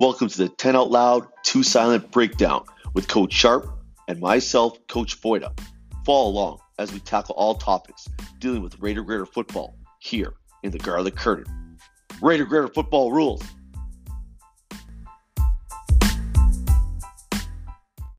Welcome to the 10 Out Loud, 2 Silent Breakdown with Coach Sharp and myself, Coach Voida. Follow along as we tackle all topics dealing with Raider Grader football here in the Garlic Curtain. Raider Grader football rules.